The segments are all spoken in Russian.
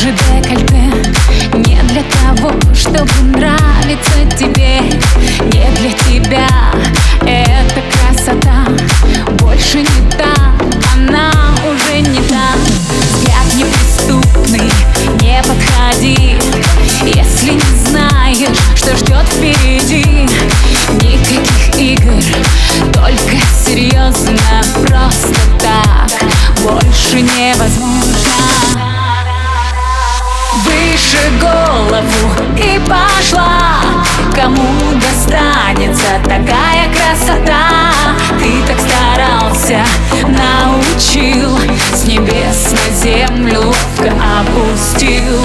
Глубже декольте Не для того, чтобы нравиться тебе. Не для тебя. Эта красота. Больше не та. Она уже не та. Взгляд неприступный. Не подходи. Если не знаешь, что ждет впереди. Никаких игр. Только серьезно. Просто так. Больше невозможно Выше голову и пошла. Кому достанется такая красота? Ты так старался, научил С небес на землю опустил.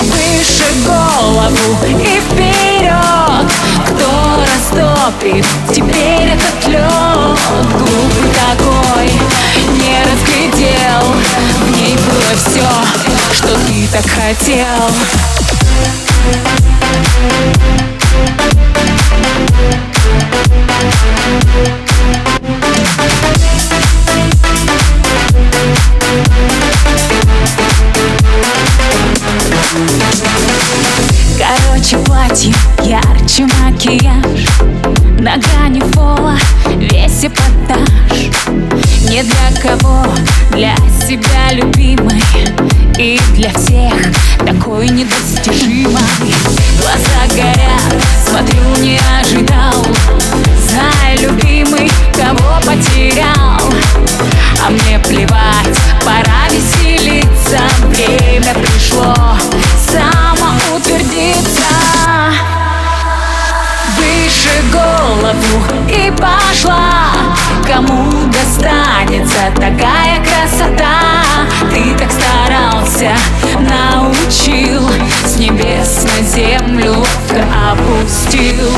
Выше голову и вперед. Кто растопит теперь этот лед? Глупый такой, хотел. Короче, платье, ярче макияж. На грани пола весь эпатаж. Не для кого, для себя любимой И для всех такой недостижимой Глаза горят, смотрю, не ожидал. Знай, любимый, кого потерял. А мне плевать, пора веселиться. Время пришло самоутвердиться. Выше голову и пошла. Кому достанется такая на землю опустил.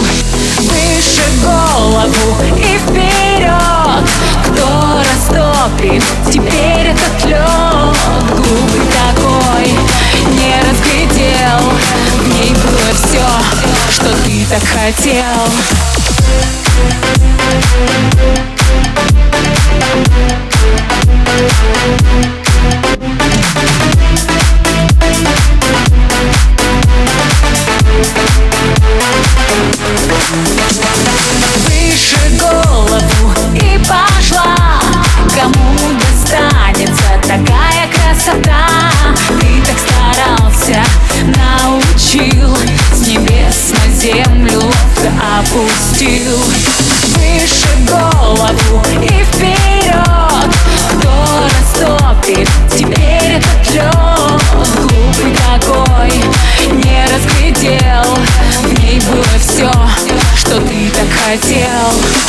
Выше голову и вперед. Кто растопит теперь этот лед? Глупый такой, не разглядел. В ней было все, что ты так хотел. Выше растопит теперь этот лед Глупый такой, не разглядел В ней было все, что ты так хотел